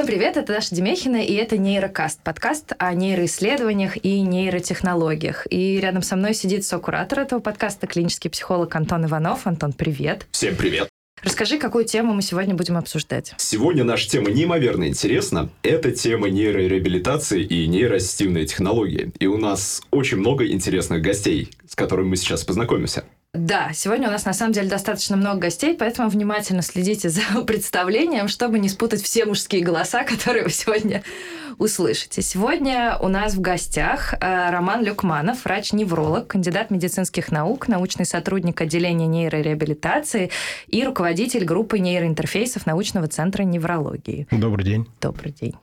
Всем привет, это Даша Демехина, и это Нейрокаст, подкаст о нейроисследованиях и нейротехнологиях. И рядом со мной сидит сокуратор этого подкаста, клинический психолог Антон Иванов. Антон, привет. Всем привет. Расскажи, какую тему мы сегодня будем обсуждать. Сегодня наша тема неимоверно интересна. Это тема нейрореабилитации и нейроассистивные технологии. И у нас очень много интересных гостей, с которыми мы сейчас познакомимся. Да, сегодня у нас на самом деле достаточно много гостей, поэтому внимательно следите за представлением, чтобы не спутать все мужские голоса, которые вы сегодня услышите. Сегодня у нас в гостях э, Роман Люкманов, врач-невролог, кандидат медицинских наук, научный сотрудник отделения нейрореабилитации и руководитель группы нейроинтерфейсов научного центра неврологии. Добрый день. Добрый день.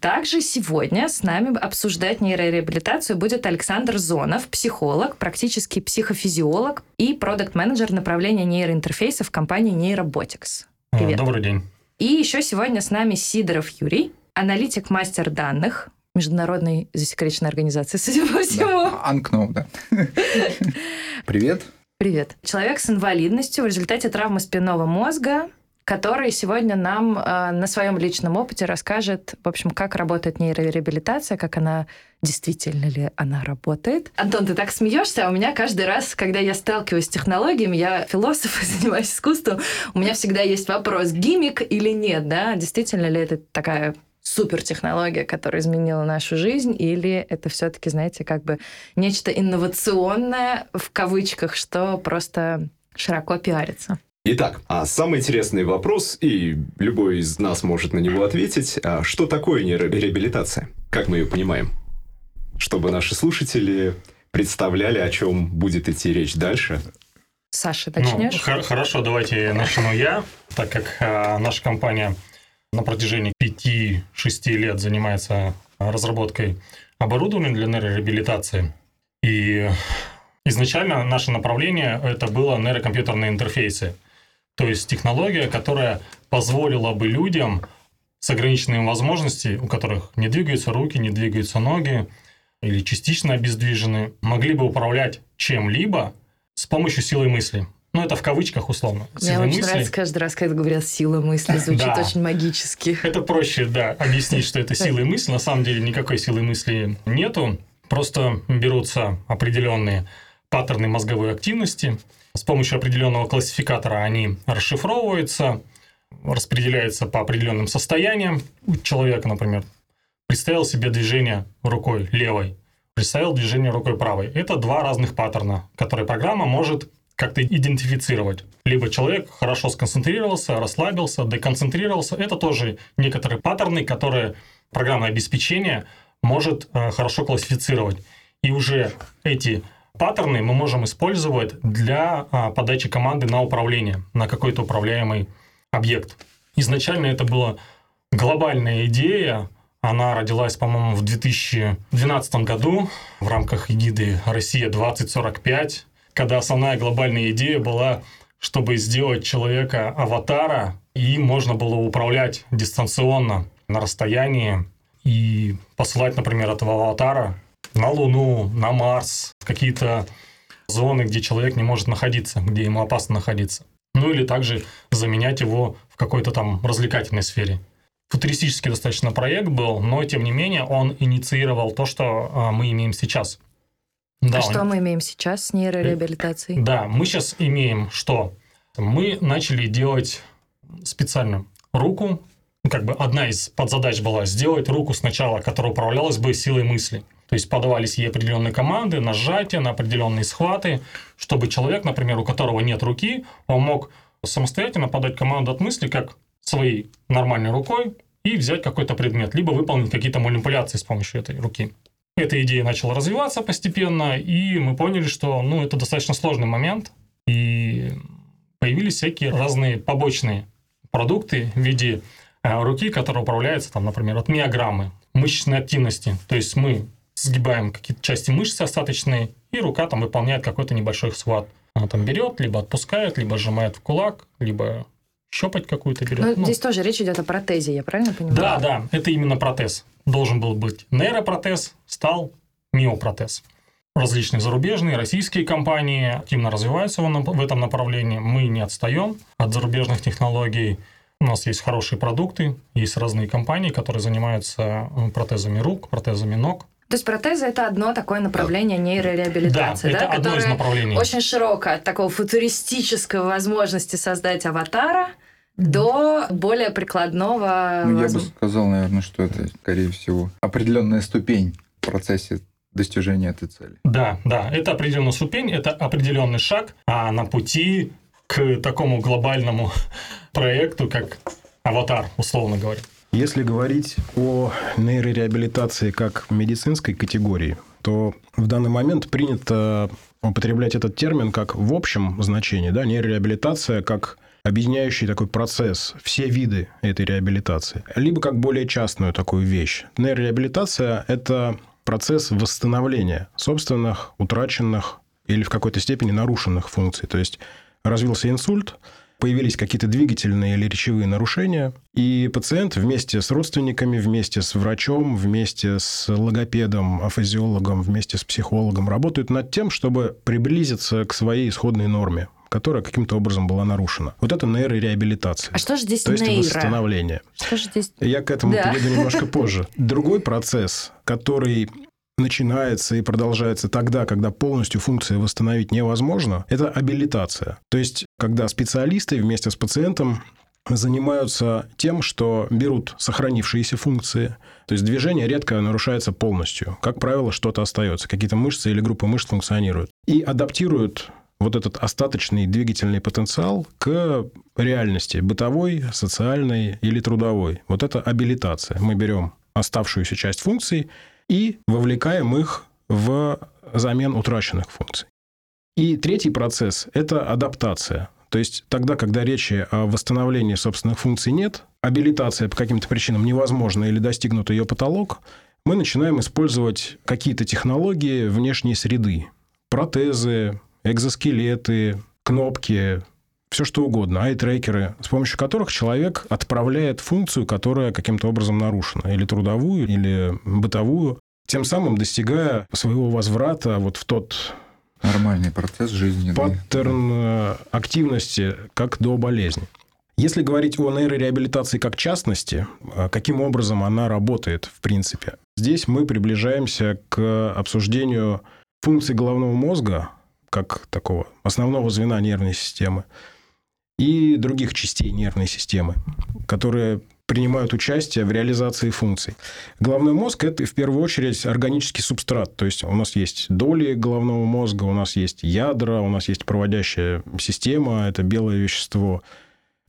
Также сегодня с нами обсуждать нейрореабилитацию будет Александр Зонов, психолог, практический психофизиолог и продукт-менеджер направления нейроинтерфейсов компании Neyrobotics. Привет. Добрый день. И еще сегодня с нами Сидоров Юрий, аналитик-мастер данных Международной засекреченной организации, судя по всему. Да, Анкноу, да. Привет. Привет. Человек с инвалидностью в результате травмы спинного мозга, который сегодня нам э, на своем личном опыте расскажет, в общем, как работает нейрореабилитация, как она действительно ли она работает. Антон, ты так смеешься, а у меня каждый раз, когда я сталкиваюсь с технологиями, я философ и занимаюсь искусством, у меня всегда есть вопрос, гимик или нет, да, действительно ли это такая супертехнология, которая изменила нашу жизнь, или это все-таки, знаете, как бы нечто инновационное в кавычках, что просто широко пиарится. Итак, а самый интересный вопрос, и любой из нас может на него ответить, а что такое нейрореабилитация? Как мы ее понимаем? Чтобы наши слушатели представляли, о чем будет идти речь дальше. Саша, начнешь? Ну, хорошо, давайте начну я, так как э, наша компания на протяжении 5-6 лет занимается разработкой оборудования для нейрореабилитации. И изначально наше направление это было нейрокомпьютерные интерфейсы – то есть технология, которая позволила бы людям с ограниченными возможностями, у которых не двигаются руки, не двигаются ноги или частично обездвижены, могли бы управлять чем-либо с помощью силы мысли. Ну, это в кавычках условно. Мне очень мысли. нравится каждый раз, когда говорят «сила мысли», звучит да. очень магически. Это проще, да, объяснить, что это сила мысли. На самом деле никакой силы мысли нету. Просто берутся определенные паттерны мозговой активности, с помощью определенного классификатора они расшифровываются, распределяются по определенным состояниям. У человека, например, представил себе движение рукой левой, представил движение рукой правой. Это два разных паттерна, которые программа может как-то идентифицировать. Либо человек хорошо сконцентрировался, расслабился, деконцентрировался. Это тоже некоторые паттерны, которые программное обеспечение может э, хорошо классифицировать. И уже эти паттерны мы можем использовать для а, подачи команды на управление, на какой-то управляемый объект. Изначально это была глобальная идея, она родилась, по-моему, в 2012 году в рамках эгиды «Россия 2045», когда основная глобальная идея была, чтобы сделать человека аватара, и можно было управлять дистанционно на расстоянии и посылать, например, этого аватара на Луну, на Марс, в какие-то зоны, где человек не может находиться, где ему опасно находиться. Ну или также заменять его в какой-то там развлекательной сфере. Футуристический достаточно проект был, но тем не менее он инициировал то, что а, мы имеем сейчас. Да, а что он... мы имеем сейчас с нейрореабилитацией? Да, мы сейчас имеем что? Мы начали делать специально руку, как бы одна из подзадач была сделать руку сначала, которая управлялась бы силой мысли. То есть подавались ей определенные команды, нажатия на определенные схваты, чтобы человек, например, у которого нет руки, он мог самостоятельно подать команду от мысли, как своей нормальной рукой, и взять какой-то предмет, либо выполнить какие-то манипуляции с помощью этой руки. Эта идея начала развиваться постепенно, и мы поняли, что ну, это достаточно сложный момент, и появились всякие разные побочные продукты в виде э, руки, которая управляется, там, например, от миограммы, мышечной активности. То есть мы сгибаем какие-то части мышцы остаточные, и рука там выполняет какой-то небольшой схват. Она там берет, либо отпускает, либо сжимает в кулак, либо щупать какую-то берет. Но ну, здесь тоже речь идет о протезе, я правильно понимаю? Да, да, это именно протез. Должен был быть нейропротез, стал миопротез. Различные зарубежные, российские компании активно развиваются в этом направлении. Мы не отстаем от зарубежных технологий. У нас есть хорошие продукты, есть разные компании, которые занимаются э, протезами рук, протезами ног. То есть протезы это одно такое направление нейрореабилитации, да, да, это одно из направлений. очень широкое, от такого футуристической возможности создать аватара до более прикладного. Ну, я бы сказал, наверное, что это, скорее всего, определенная ступень в процессе достижения этой цели. Да, да, это определенная ступень, это определенный шаг, а на пути к такому глобальному проекту, как аватар, условно говоря. Если говорить о нейрореабилитации как медицинской категории, то в данный момент принято употреблять этот термин как в общем значении, да, нейрореабилитация как объединяющий такой процесс, все виды этой реабилитации, либо как более частную такую вещь. Нейрореабилитация – это процесс восстановления собственных, утраченных или в какой-то степени нарушенных функций. То есть развился инсульт, появились какие-то двигательные или речевые нарушения, и пациент вместе с родственниками, вместе с врачом, вместе с логопедом, афазиологом, вместе с психологом работают над тем, чтобы приблизиться к своей исходной норме, которая каким-то образом была нарушена. Вот это нейрореабилитация. А что же здесь То есть нейро? восстановление. Что же здесь? Я к этому Да. перейду немножко позже. Другой процесс, который начинается и продолжается тогда, когда полностью функции восстановить невозможно, это абилитация. То есть, когда специалисты вместе с пациентом занимаются тем, что берут сохранившиеся функции, то есть движение редко нарушается полностью. Как правило, что-то остается, какие-то мышцы или группы мышц функционируют. И адаптируют вот этот остаточный двигательный потенциал к реальности бытовой, социальной или трудовой. Вот это абилитация. Мы берем оставшуюся часть функций и вовлекаем их в замен утраченных функций. И третий процесс – это адаптация. То есть тогда, когда речи о восстановлении собственных функций нет, абилитация по каким-то причинам невозможна или достигнут ее потолок, мы начинаем использовать какие-то технологии внешней среды. Протезы, экзоскелеты, кнопки, все что угодно, айтрекеры, с помощью которых человек отправляет функцию, которая каким-то образом нарушена, или трудовую, или бытовую, тем самым достигая своего возврата вот в тот Нормальный процесс жизни. да. паттерн э, активности, как до болезни. Если говорить о нейрореабилитации как частности, э, каким образом она работает в принципе, здесь мы приближаемся к обсуждению функций головного мозга как такого основного звена нервной системы и других частей нервной системы, которые принимают участие в реализации функций. Головной мозг – это в первую очередь органический субстрат. То есть у нас есть доли головного мозга, у нас есть ядра, у нас есть проводящая система, это белое вещество.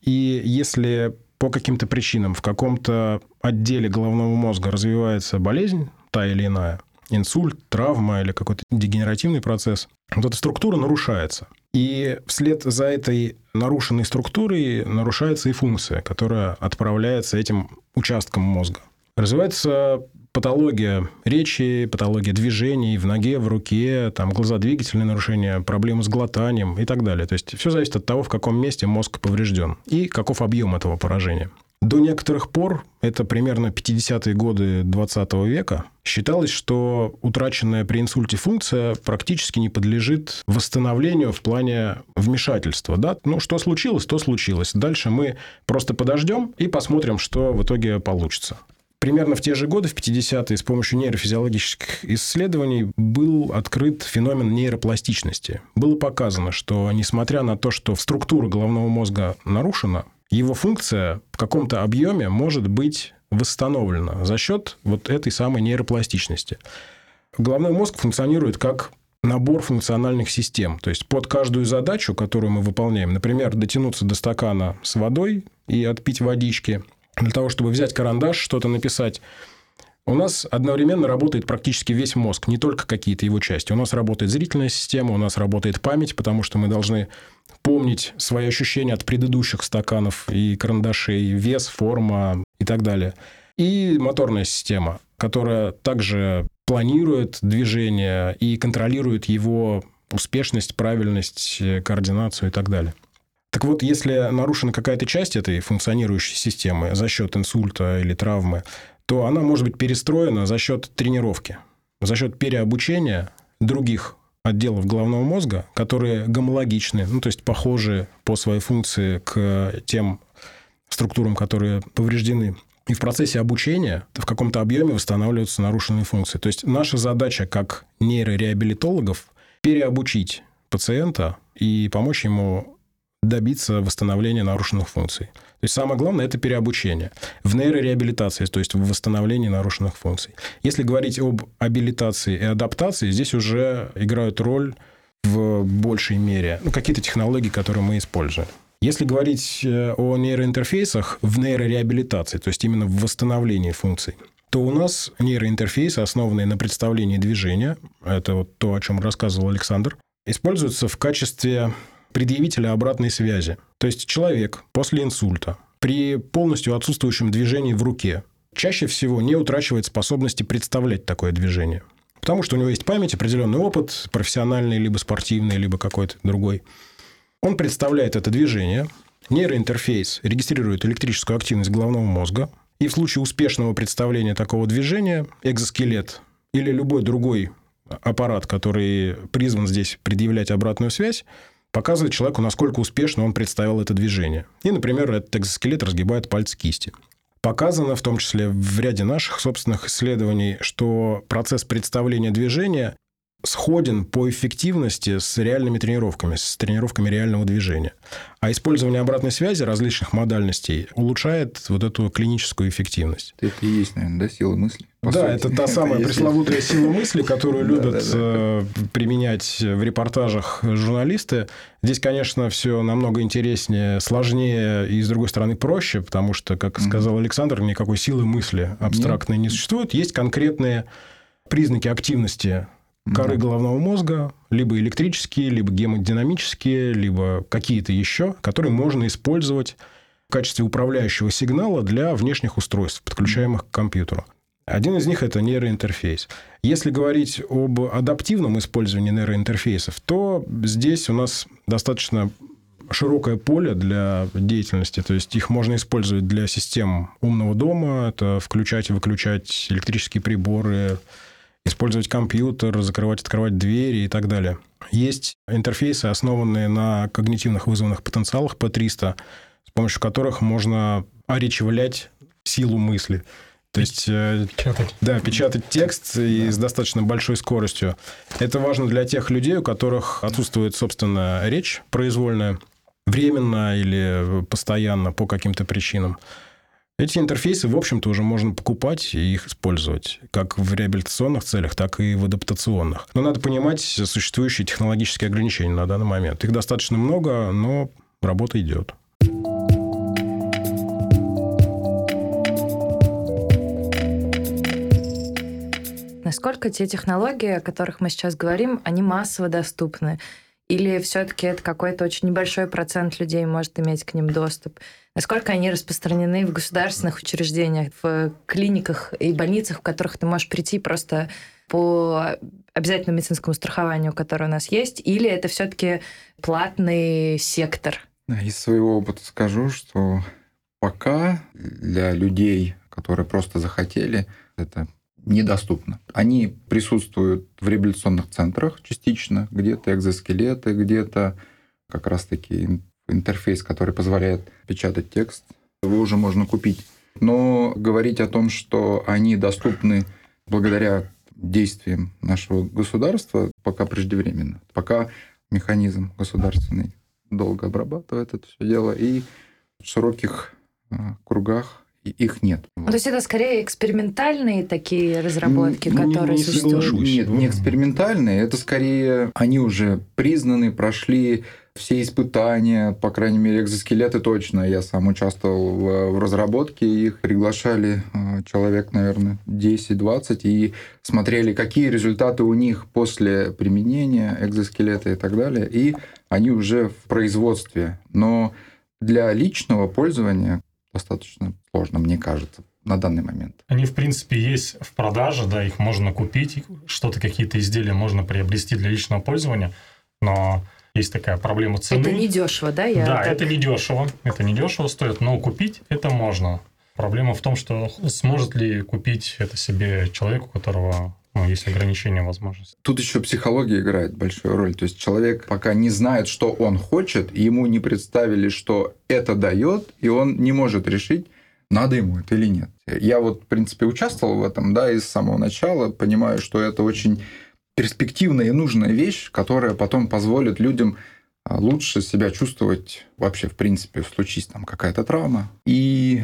И если по каким-то причинам в каком-то отделе головного мозга развивается болезнь, та или иная, инсульт, травма или какой-то дегенеративный процесс, вот эта структура нарушается. И вслед за этой нарушенной структурой нарушается и функция, которая отправляется этим участком мозга. Развивается патология речи, патология движений в ноге, в руке, там глазодвигательные нарушения, проблемы с глотанием и так далее. То есть все зависит от того, в каком месте мозг поврежден и каков объем этого поражения. До некоторых пор, это примерно 50-е годы 20 века, считалось, что утраченная при инсульте функция практически не подлежит восстановлению в плане вмешательства. Да? Ну, что случилось, то случилось. Дальше мы просто подождем и посмотрим, что в итоге получится. Примерно в те же годы, в 50-е, с помощью нейрофизиологических исследований был открыт феномен нейропластичности. Было показано, что несмотря на то, что структура головного мозга нарушена, его функция в каком-то объеме может быть восстановлена за счет вот этой самой нейропластичности. Головной мозг функционирует как набор функциональных систем. То есть под каждую задачу, которую мы выполняем, например, дотянуться до стакана с водой и отпить водички, для того, чтобы взять карандаш, что-то написать, у нас одновременно работает практически весь мозг, не только какие-то его части. У нас работает зрительная система, у нас работает память, потому что мы должны помнить свои ощущения от предыдущих стаканов и карандашей, вес, форма и так далее. И моторная система, которая также планирует движение и контролирует его успешность, правильность, координацию и так далее. Так вот, если нарушена какая-то часть этой функционирующей системы за счет инсульта или травмы, то она может быть перестроена за счет тренировки, за счет переобучения других отделов головного мозга, которые гомологичны, ну, то есть похожи по своей функции к тем структурам, которые повреждены. И в процессе обучения в каком-то объеме восстанавливаются нарушенные функции. То есть наша задача как нейрореабилитологов переобучить пациента и помочь ему добиться восстановления нарушенных функций. То есть самое главное – это переобучение. В нейрореабилитации, то есть в восстановлении нарушенных функций. Если говорить об абилитации и адаптации, здесь уже играют роль в большей мере ну, какие-то технологии, которые мы используем. Если говорить э, о нейроинтерфейсах в нейрореабилитации, то есть именно в восстановлении функций, то у нас нейроинтерфейсы, основанные на представлении движения, это вот то, о чем рассказывал Александр, используются в качестве предъявителя обратной связи. То есть человек после инсульта при полностью отсутствующем движении в руке чаще всего не утрачивает способности представлять такое движение. Потому что у него есть память, определенный опыт, профессиональный, либо спортивный, либо какой-то другой. Он представляет это движение, нейроинтерфейс регистрирует электрическую активность головного мозга, и в случае успешного представления такого движения экзоскелет или любой другой аппарат, который призван здесь предъявлять обратную связь, показывает человеку, насколько успешно он представил это движение. И, например, этот экзоскелет разгибает пальцы кисти. Показано, в том числе в ряде наших собственных исследований, что процесс представления движения сходен по эффективности с реальными тренировками, с тренировками реального движения. А использование обратной связи различных модальностей улучшает вот эту клиническую эффективность. Это и есть, наверное, да, сила мысли. да, сути. это та самая пресловутая сила мысли, которую любят э, применять в репортажах журналисты. Здесь, конечно, все намного интереснее, сложнее и, с другой стороны, проще, потому что, как сказал Александр, никакой силы мысли абстрактной не существует. Есть конкретные признаки активности коры да. головного мозга, либо электрические, либо гемодинамические, либо какие-то еще, которые можно использовать в качестве управляющего сигнала для внешних устройств, подключаемых к компьютеру. Один из них – это нейроинтерфейс. Если говорить об адаптивном использовании нейроинтерфейсов, то здесь у нас достаточно широкое поле для деятельности. То есть их можно использовать для систем умного дома, это включать и выключать электрические приборы, использовать компьютер, закрывать, открывать двери и так далее. Есть интерфейсы, основанные на когнитивных вызванных потенциалах P300, с помощью которых можно оречевлять силу мысли. То есть, э, печатать. да, печатать текст и да. с достаточно большой скоростью. Это важно для тех людей, у которых отсутствует, собственно, речь произвольная, временно или постоянно по каким-то причинам. Эти интерфейсы, в общем-то, уже можно покупать и их использовать, как в реабилитационных целях, так и в адаптационных. Но надо понимать существующие технологические ограничения на данный момент. Их достаточно много, но работа идет. Насколько те технологии, о которых мы сейчас говорим, они массово доступны? Или все-таки это какой-то очень небольшой процент людей может иметь к ним доступ? Насколько они распространены в государственных учреждениях, в клиниках и больницах, в которых ты можешь прийти просто по обязательному медицинскому страхованию, которое у нас есть, или это все-таки платный сектор? Из своего опыта скажу, что пока для людей, которые просто захотели, это недоступно. Они присутствуют в реабилитационных центрах частично, где-то экзоскелеты, где-то как раз-таки интерфейс, который позволяет печатать текст, его уже можно купить. Но говорить о том, что они доступны благодаря действиям нашего государства, пока преждевременно. Пока механизм государственный долго обрабатывает это все дело, и в широких а, кругах их нет. Ну, то есть это скорее экспериментальные такие разработки, ну, которые не, не существуют? Нет, не экспериментальные. Это скорее они уже признаны, прошли все испытания, по крайней мере, экзоскелеты точно. Я сам участвовал в, в разработке их. Приглашали э, человек, наверное, 10-20 и смотрели, какие результаты у них после применения экзоскелета и так далее. И они уже в производстве. Но для личного пользования достаточно сложно, мне кажется, на данный момент. Они, в принципе, есть в продаже, да, их можно купить, что-то, какие-то изделия можно приобрести для личного пользования, но есть такая проблема цены. Это не дешево, да? Я да, так... это не дешево, это не дешево стоит, но купить это можно. Проблема в том, что сможет ли купить это себе человек, у которого ну, есть ограничения возможностей. Тут еще психология играет большую роль. То есть человек пока не знает, что он хочет, ему не представили, что это дает, и он не может решить, надо ему это или нет. Я вот, в принципе, участвовал в этом, да, и с самого начала понимаю, что это очень перспективная и нужная вещь, которая потом позволит людям а, лучше себя чувствовать вообще, в принципе, случись там какая-то травма. И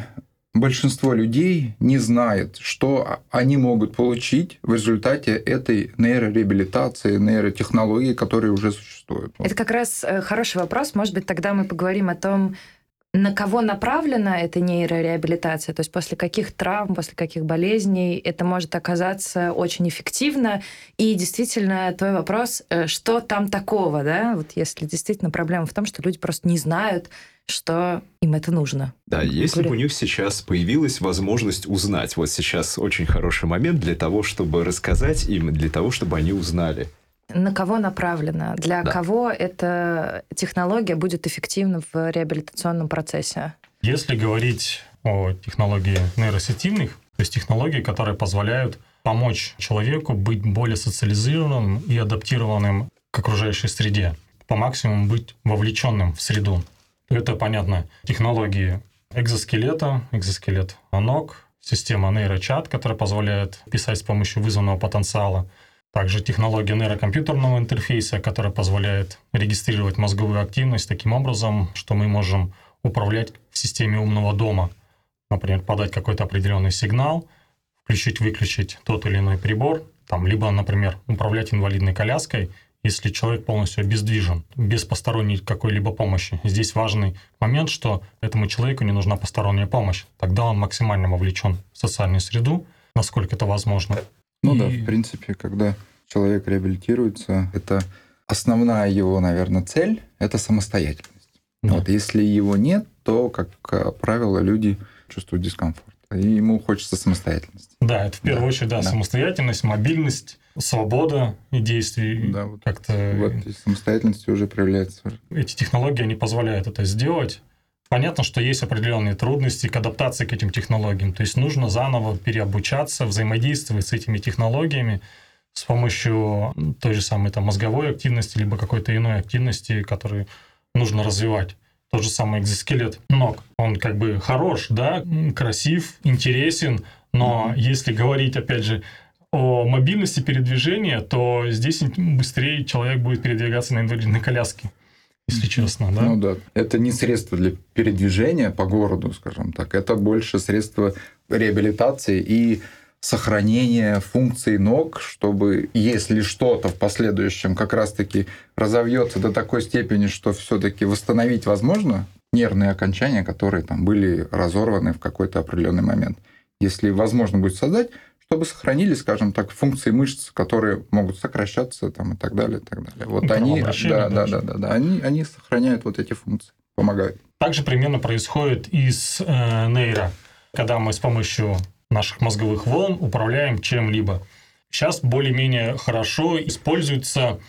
большинство людей не знает, что они могут получить в результате этой нейрореабилитации, нейротехнологии, которые уже существуют. Это как раз э, хороший вопрос. Может быть, тогда мы поговорим о том, на кого направлена эта нейрореабилитация, то есть после каких травм, после каких болезней это может оказаться очень эффективно. И действительно, твой вопрос, э, что там такого, да? Вот если действительно проблема в том, что люди просто не знают, что им это нужно. Да, если бы у них сейчас появилась возможность узнать, вот сейчас очень хороший момент для того, чтобы рассказать им, для того, чтобы они узнали. На кого направлена? Для да. кого эта технология будет эффективна в реабилитационном процессе? Если говорить о технологии нейросетивных, то есть технологии, которые позволяют помочь человеку быть более социализированным и адаптированным к окружающей среде, по максимуму быть вовлеченным в среду. Это, понятно, технологии экзоскелета, экзоскелет ног, система нейрочат, которая позволяет писать с помощью вызванного потенциала, также технология нейрокомпьютерного интерфейса, которая позволяет регистрировать мозговую активность таким образом, что мы можем управлять в системе умного дома. Например, подать какой-то определенный сигнал, включить-выключить тот или иной прибор, там, либо, например, управлять инвалидной коляской – если человек полностью обездвижен, без посторонней какой-либо помощи. Здесь важный момент, что этому человеку не нужна посторонняя помощь. Тогда он максимально вовлечен в социальную среду, насколько это возможно. Ну И... да, в принципе, когда человек реабилитируется, это основная его, наверное, цель – это самостоятельность. Да. Вот, если его нет, то, как правило, люди чувствуют дискомфорт. И ему хочется самостоятельности. Да, это в первую да. очередь, да, да, самостоятельность, мобильность, свобода и действий. Да, вот как-то... Вот самостоятельность уже проявляется. Эти технологии, они позволяют это сделать. Понятно, что есть определенные трудности к адаптации к этим технологиям. То есть нужно заново переобучаться, взаимодействовать с этими технологиями с помощью той же самой там, мозговой активности, либо какой-то иной активности, которую нужно развивать. Тот же самый экзоскелет ног. Он как бы хорош, да, красив, интересен, но mm-hmm. если говорить, опять же, о мобильности передвижения, то здесь быстрее человек будет передвигаться на инвалидной коляске если честно, да? Ну да. Это не средство для передвижения по городу, скажем так. Это больше средство реабилитации и сохранения функций ног, чтобы, если что-то в последующем как раз-таки разовьется до такой степени, что все-таки восстановить возможно нервные окончания, которые там были разорваны в какой-то определенный момент. Если возможно будет создать, чтобы сохранили, скажем так, функции мышц, которые могут сокращаться там, и так далее, и так далее. Вот они, да, да, да, да, да, они, они сохраняют вот эти функции, помогают. Также примерно происходит и с э, нейро, когда мы с помощью наших мозговых волн управляем чем-либо. Сейчас более-менее хорошо используется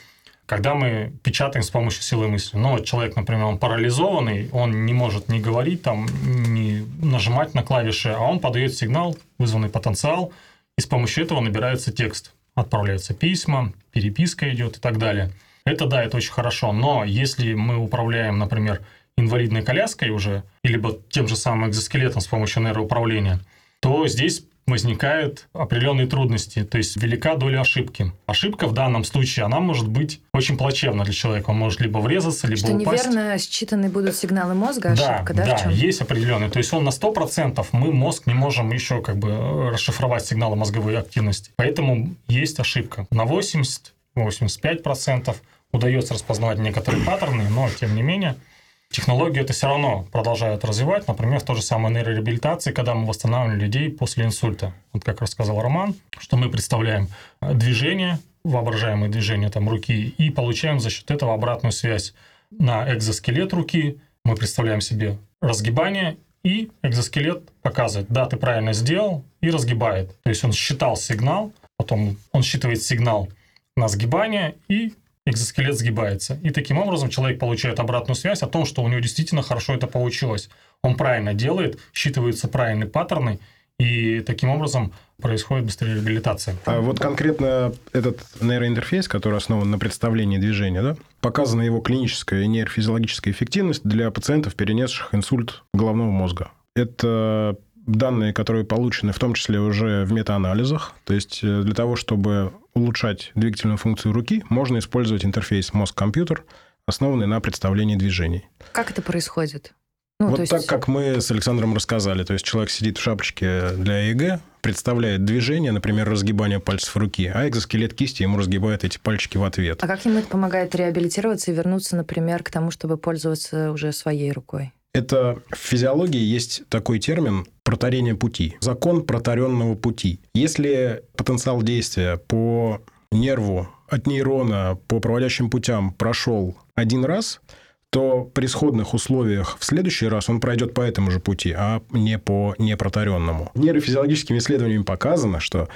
когда мы печатаем с помощью силы мысли. Вот человек, например, он парализованный, он не может ни говорить, там, ни нажимать на клавиши, а он подает сигнал, вызванный потенциал, и с помощью этого набирается текст. Отправляются письма, переписка идет и так далее. Это да, это очень хорошо. Но если мы управляем, например, инвалидной коляской уже, либо тем же самым экзоскелетом с помощью нейроуправления, то здесь возникают определенные трудности, то есть велика доля ошибки. Ошибка в данном случае, она может быть очень плачевна для человека. Он может либо врезаться, либо Что упасть. неверно считаны будут сигналы мозга, ошибка, да? Да, да есть определенные. То есть он на 100%, мы мозг не можем еще как бы э, расшифровать сигналы мозговой активности. Поэтому есть ошибка. На 80-85% удается распознавать некоторые паттерны, но тем не менее Технологию это все равно продолжают развивать. Например, в той же самой нейрореабилитации, когда мы восстанавливаем людей после инсульта. Вот как рассказал Роман, что мы представляем э, движение, воображаемые движения там, руки, и получаем за счет этого обратную связь на экзоскелет руки. Мы представляем себе разгибание, и экзоскелет показывает, да, ты правильно сделал, и разгибает. То есть он считал сигнал, потом он считывает сигнал на сгибание и экзоскелет сгибается. И таким образом человек получает обратную связь о том, что у него действительно хорошо это получилось. Он правильно делает, считываются правильные паттерны, и таким образом происходит быстрее реабилитация. А вот конкретно этот нейроинтерфейс, который основан на представлении движения, да, показана его клиническая и нейрофизиологическая эффективность для пациентов, перенесших инсульт головного мозга. Это данные, которые получены в том числе уже в метаанализах. То есть э, для того, чтобы улучшать двигательную функцию руки, можно использовать интерфейс мозг-компьютер, основанный на представлении движений. Как это происходит? Ну, вот есть- так, как мы с Александром рассказали. То есть человек сидит в шапочке для ЭЭГ, представляет движение, например, разгибание пальцев руки, а экзоскелет кисти ему разгибает эти пальчики в ответ. А как ему это помогает реабилитироваться и вернуться, например, к тому, чтобы пользоваться уже своей рукой? Это в физиологии есть такой термин проторение пути. Закон проторенного пути. Если потенциал действия по нерву от нейрона по проводящим путям прошел один раз, то при сходных условиях в следующий раз он пройдет по этому же пути, а не по непротаренному. Нейрофизиологическими исследованиями показано, что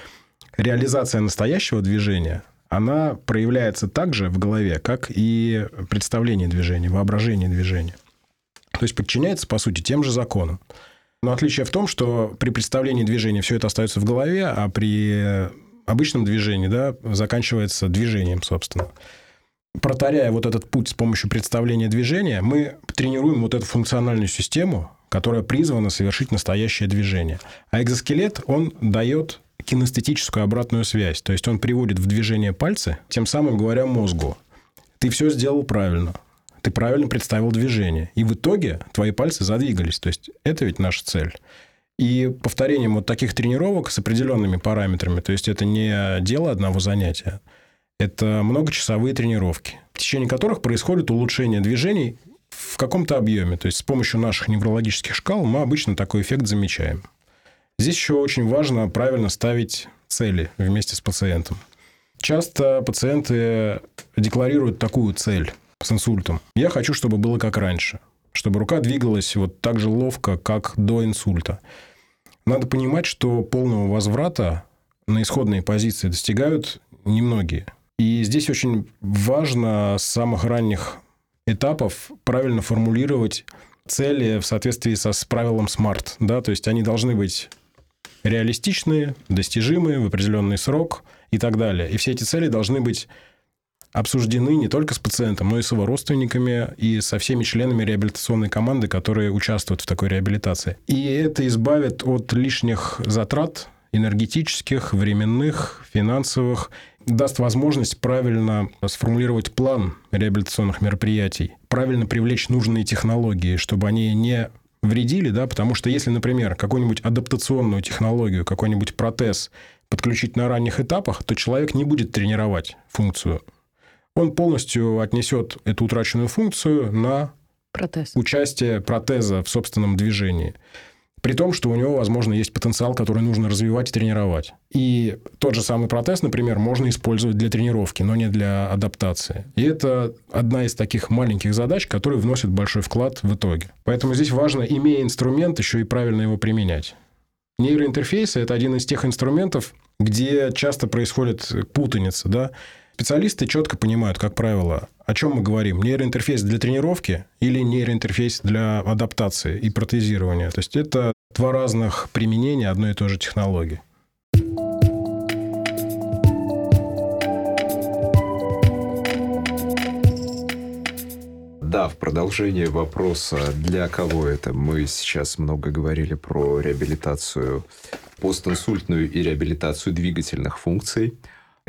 реализация настоящего движения она проявляется так же в голове, как и представление движения, воображение движения. То есть подчиняется, по сути, тем же законам. Но отличие в том, что при представлении движения все это остается в голове, а при обычном движении да, заканчивается движением, собственно. Протаряя вот этот путь с помощью представления движения, мы тренируем вот эту функциональную систему, которая призвана совершить настоящее движение. А экзоскелет, он дает кинестетическую обратную связь. То есть он приводит в движение пальцы, тем самым говоря мозгу, ты все сделал правильно, ты правильно представил движение. И в итоге твои пальцы задвигались. То есть это ведь наша цель. И повторением вот таких тренировок с определенными параметрами, то есть это не дело одного занятия, это многочасовые тренировки, в течение которых происходит улучшение движений в каком-то объеме. То есть с помощью наших неврологических шкал мы обычно такой эффект замечаем. Здесь еще очень важно правильно ставить цели вместе с пациентом. Часто пациенты декларируют такую цель с инсультом. Я хочу, чтобы было как раньше. Чтобы рука двигалась вот так же ловко, как до инсульта. Надо понимать, что полного возврата на исходные позиции достигают немногие. И здесь очень важно с самых ранних этапов правильно формулировать цели в соответствии со, с правилом SMART. Да? То есть они должны быть реалистичные, достижимые в определенный срок и так далее. И все эти цели должны быть обсуждены не только с пациентом, но и с его родственниками и со всеми членами реабилитационной команды, которые участвуют в такой реабилитации. И это избавит от лишних затрат энергетических, временных, финансовых, даст возможность правильно сформулировать план реабилитационных мероприятий, правильно привлечь нужные технологии, чтобы они не вредили, да, потому что если, например, какую-нибудь адаптационную технологию, какой-нибудь протез подключить на ранних этапах, то человек не будет тренировать функцию. Он полностью отнесет эту утраченную функцию на Протез. участие протеза в собственном движении. При том, что у него, возможно, есть потенциал, который нужно развивать и тренировать. И тот же самый протез, например, можно использовать для тренировки, но не для адаптации. И это одна из таких маленьких задач, которые вносят большой вклад в итоге. Поэтому здесь важно, имея инструмент, еще и правильно его применять. Нейроинтерфейсы – это один из тех инструментов, где часто происходит путаница. Да? Специалисты четко понимают, как правило, о чем мы говорим. Нейроинтерфейс для тренировки или нейроинтерфейс для адаптации и протезирования. То есть это два разных применения одной и той же технологии. Да, в продолжение вопроса, для кого это? Мы сейчас много говорили про реабилитацию постинсультную и реабилитацию двигательных функций.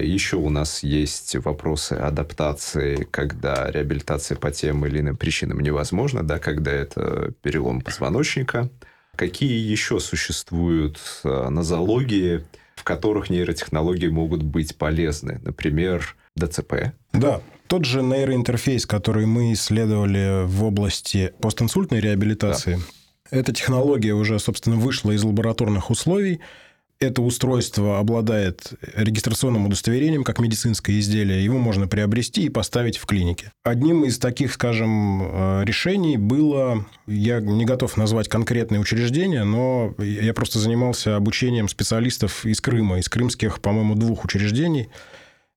Еще у нас есть вопросы адаптации, когда реабилитация по тем или иным причинам невозможна, да, когда это перелом позвоночника. Какие еще существуют э, нозологии, в которых нейротехнологии могут быть полезны? Например, ДЦП. Да, тот же нейроинтерфейс, который мы исследовали в области постинсультной реабилитации, да. эта технология уже, собственно, вышла из лабораторных условий. Это устройство обладает регистрационным удостоверением как медицинское изделие. Его можно приобрести и поставить в клинике. Одним из таких, скажем, решений было, я не готов назвать конкретные учреждения, но я просто занимался обучением специалистов из Крыма, из крымских, по-моему, двух учреждений,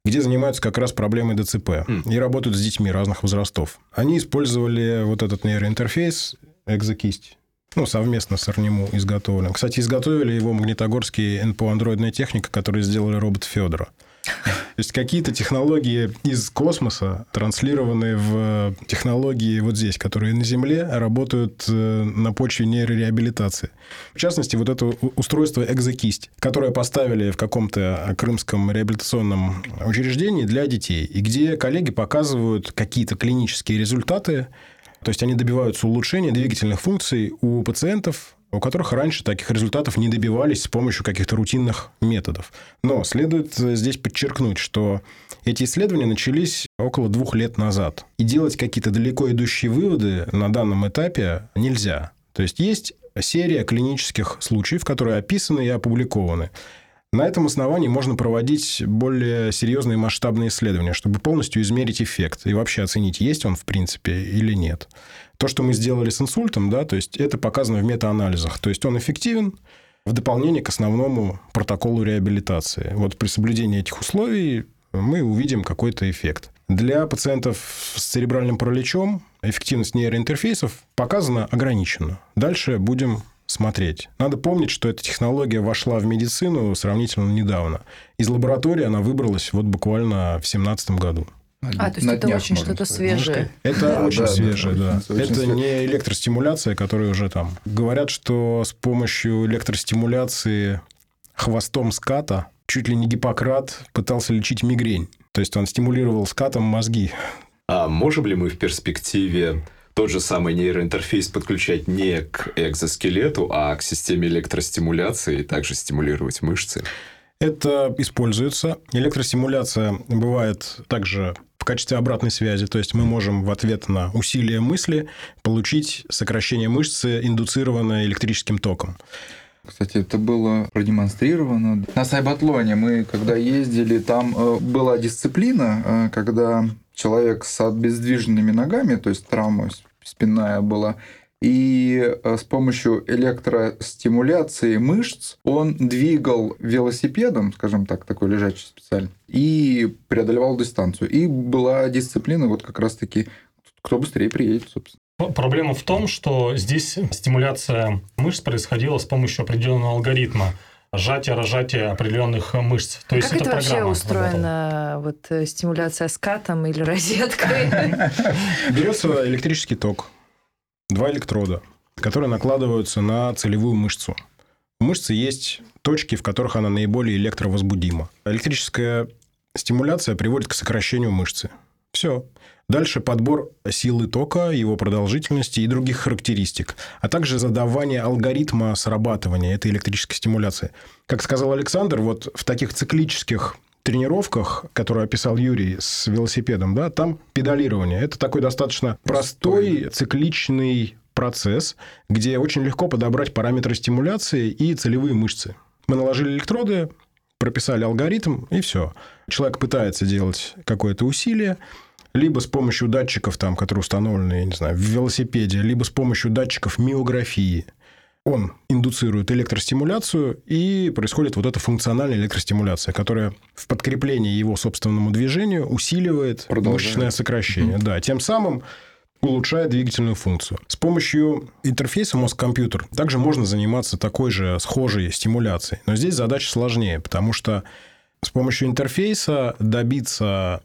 где занимаются как раз проблемой ДЦП mm. и работают с детьми разных возрастов. Они использовали вот этот нейроинтерфейс, экзокисть, ну, совместно с РНИМУ изготовлен. Кстати, изготовили его магнитогорские НПО «Андроидная техника», которые сделали робот Федора. То есть какие-то технологии из космоса, транслированные в технологии вот здесь, которые на Земле работают э, на почве нейрореабилитации. В частности, вот это устройство экзокисть, которое поставили в каком-то крымском реабилитационном учреждении для детей, и где коллеги показывают какие-то клинические результаты, то есть они добиваются улучшения двигательных функций у пациентов у которых раньше таких результатов не добивались с помощью каких-то рутинных методов. Но следует э, здесь подчеркнуть, что эти исследования начались около двух лет назад. И делать какие-то далеко идущие выводы на данном этапе нельзя. То есть есть серия клинических случаев, которые описаны и опубликованы. На этом основании можно проводить более серьезные масштабные исследования, чтобы полностью измерить эффект и вообще оценить, есть он в принципе или нет. То, что мы сделали с инсультом, да, то есть это показано в метаанализах. То есть он эффективен в дополнение к основному протоколу реабилитации. Вот при соблюдении этих условий мы увидим какой-то эффект. Для пациентов с церебральным параличом эффективность нейроинтерфейсов показана ограниченно. Дальше будем смотреть. Надо помнить, что эта технология вошла в медицину сравнительно недавно. Из лаборатории она выбралась вот буквально в 2017 году. А, то есть это очень что-то свежее. Это да, очень да, свежее, да. да. Это свежее. не электростимуляция, которая уже там... Говорят, что с помощью электростимуляции хвостом ската чуть ли не Гиппократ пытался лечить мигрень. То есть он стимулировал скатом мозги. А можем ли мы в перспективе тот же самый нейроинтерфейс подключать не к экзоскелету, а к системе электростимуляции и также стимулировать мышцы? Это используется. Электростимуляция бывает также в качестве обратной связи. То есть мы можем в ответ на усилие мысли получить сокращение мышцы, индуцированное электрическим током. Кстати, это было продемонстрировано. На Сайбатлоне мы, когда ездили, там э, была дисциплина, э, когда человек с обездвиженными ногами, то есть травма спинная была, и э, с помощью электростимуляции мышц он двигал велосипедом, скажем так, такой лежачий специально, и преодолевал дистанцию. И была дисциплина вот как раз-таки, кто быстрее приедет, собственно. Проблема в том, что здесь стимуляция мышц происходила с помощью определенного алгоритма сжатие, разжатие определенных мышц. То есть как это, это вообще устроена вот, э, стимуляция скатом или розеткой? Берется электрический ток, два электрода, которые накладываются на целевую мышцу. У мышцы есть точки, в которых она наиболее электровозбудима. Электрическая стимуляция приводит к сокращению мышцы. Все. Дальше подбор силы тока, его продолжительности и других характеристик, а также задавание алгоритма срабатывания этой электрической стимуляции. Как сказал Александр, вот в таких циклических тренировках, которые описал Юрий с велосипедом, да, там педалирование. Это такой достаточно простой, цикличный процесс, где очень легко подобрать параметры стимуляции и целевые мышцы. Мы наложили электроды, прописали алгоритм, и все. Человек пытается делать какое-то усилие, либо с помощью датчиков, там, которые установлены, я не знаю, в велосипеде, либо с помощью датчиков миографии. Он индуцирует электростимуляцию, и происходит вот эта функциональная электростимуляция, которая в подкреплении его собственному движению усиливает мышечное сокращение. Угу. Да, тем самым улучшает двигательную функцию. С помощью интерфейса мозг-компьютер также можно заниматься такой же схожей стимуляцией. Но здесь задача сложнее, потому что с помощью интерфейса добиться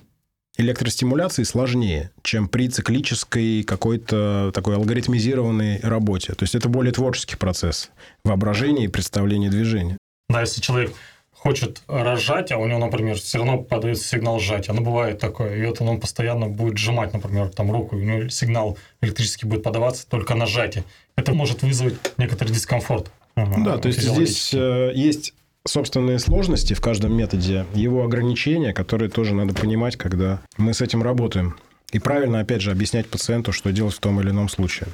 электростимуляции сложнее, чем при циклической какой-то такой алгоритмизированной работе. То есть это более творческий процесс воображения и представления движения. Да, если человек хочет разжать, а у него, например, все равно подается сигнал сжатия. Ну, бывает такое. И это он постоянно будет сжимать, например, там руку, и у него сигнал электрический будет подаваться только на сжатие. Это может вызвать некоторый дискомфорт. Да, то есть здесь э, есть собственные сложности в каждом методе, его ограничения, которые тоже надо понимать, когда мы с этим работаем. И правильно, опять же, объяснять пациенту, что делать в том или ином случае.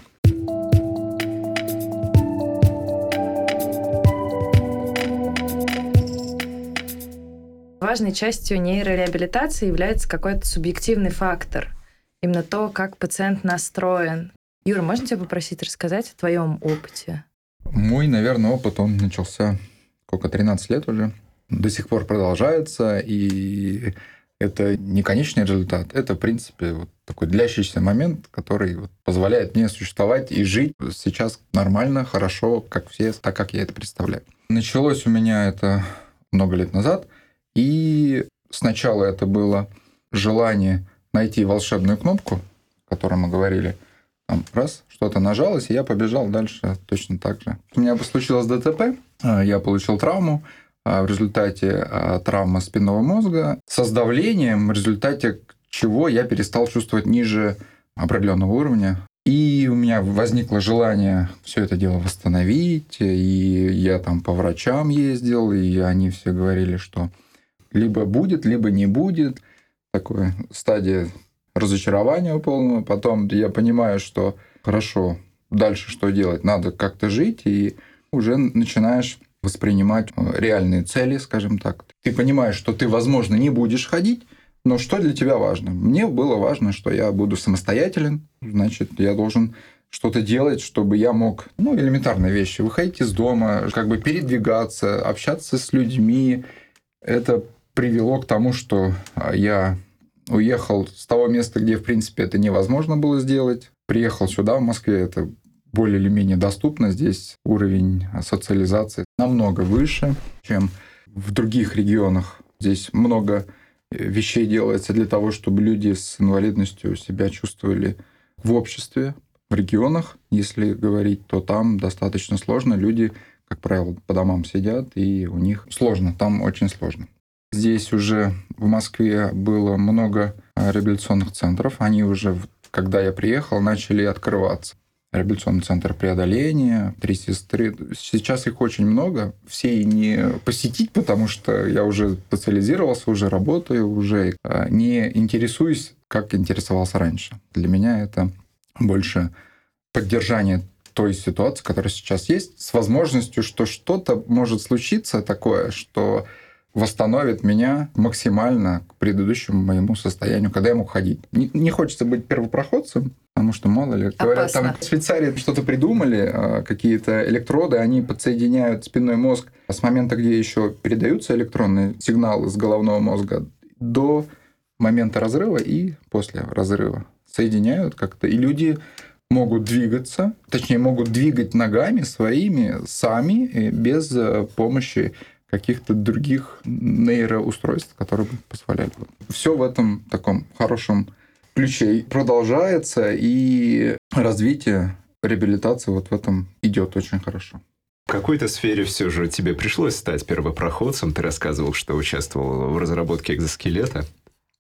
Важной частью нейрореабилитации является какой-то субъективный фактор. Именно то, как пациент настроен. Юра, можно тебя попросить рассказать о твоем опыте? Мой, наверное, опыт, он начался сколько, 13 лет уже, до сих пор продолжается, и это не конечный результат, это, в принципе, вот такой длящийся момент, который вот позволяет мне существовать и жить сейчас нормально, хорошо, как все, так, как я это представляю. Началось у меня это много лет назад, и сначала это было желание найти волшебную кнопку, о которой мы говорили, там раз, что-то нажалось, и я побежал дальше точно так же. У меня случилось ДТП, а, я получил травму, а, в результате а, травмы спинного мозга с давлением, в результате чего я перестал чувствовать ниже определенного уровня. И у меня возникло желание все это дело восстановить, и я там по врачам ездил, и они все говорили, что либо будет, либо не будет. Такая стадия разочарования полного. Потом я понимаю, что хорошо, дальше что делать? Надо как-то жить, и уже начинаешь воспринимать э, реальные цели, скажем так. Ты понимаешь, что ты, возможно, не будешь ходить, но что для тебя важно? Мне было важно, что я буду самостоятелен, значит, я должен что-то делать, чтобы я мог, ну, элементарные вещи, выходить из дома, как бы передвигаться, общаться с людьми. Это привело к тому, что а, я уехал с того места, где, в принципе, это невозможно было сделать. Приехал сюда, в Москве, это более или менее доступно. Здесь уровень социализации намного выше, чем в других регионах. Здесь много э, вещей делается для того, чтобы люди с инвалидностью себя чувствовали в обществе, в регионах, если говорить, то там достаточно сложно. Люди, как правило, по домам сидят, и у них сложно, там очень сложно. Здесь уже в Москве было много э, реабилитационных центров. Они уже, когда я приехал, начали открываться реабилитационный центр преодоления, три сестры. Сейчас их очень много. Все и не посетить, потому что я уже специализировался, уже работаю, уже а, не интересуюсь, как интересовался раньше. Для меня это больше поддержание той ситуации, которая сейчас есть, с возможностью, что что-то может случиться такое, что восстановит меня максимально к предыдущему моему состоянию, когда я мог ходить. Не, не хочется быть первопроходцем, потому что, мало ли, говорят, там в Швейцарии что-то придумали, а, какие-то электроды, они подсоединяют спинной мозг с момента, где еще передаются электронные сигналы с головного мозга до момента разрыва и после разрыва. Соединяют как-то, и люди могут двигаться, точнее, могут двигать ногами своими сами, э, без э, помощи каких-то других нейроустройств, которые бы позволяли. Все в этом таком хорошем ключе продолжается, и развитие реабилитации вот в этом идет очень хорошо. В какой-то сфере все же тебе пришлось стать первопроходцем. Ты рассказывал, что участвовал в разработке экзоскелета.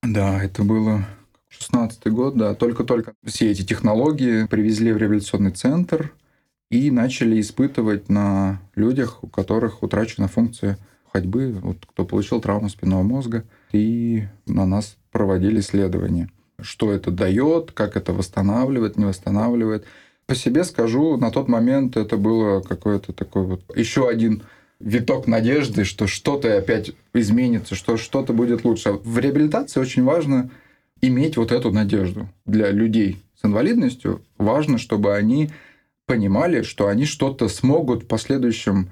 Да, это было 16 год, да. Только-только все эти технологии привезли в реабилитационный центр – и начали испытывать на людях, у которых утрачена функция ходьбы, вот, кто получил травму спинного мозга, и на нас проводили исследования. Что это дает, как это восстанавливает, не восстанавливает. По себе скажу, на тот момент это было какое-то такой вот еще один виток надежды, что что-то опять изменится, что что-то будет лучше. В реабилитации очень важно иметь вот эту надежду. Для людей с инвалидностью важно, чтобы они понимали, что они что-то смогут в последующем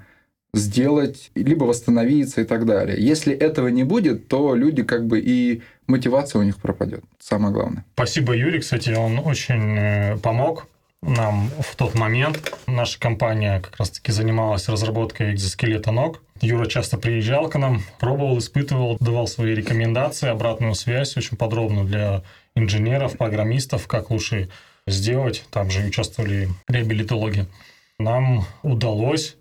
сделать, либо восстановиться и так далее. Если этого не будет, то люди как бы и мотивация у них пропадет. Самое главное. Спасибо, Юрий. Кстати, он очень э, помог нам в тот момент. Наша компания как раз-таки занималась разработкой экзоскелета ног. Юра часто приезжал к нам, пробовал, испытывал, давал свои рекомендации, обратную связь очень подробно для инженеров, программистов, как лучше сделать. Там же участвовали реабилитологи. Нам удалось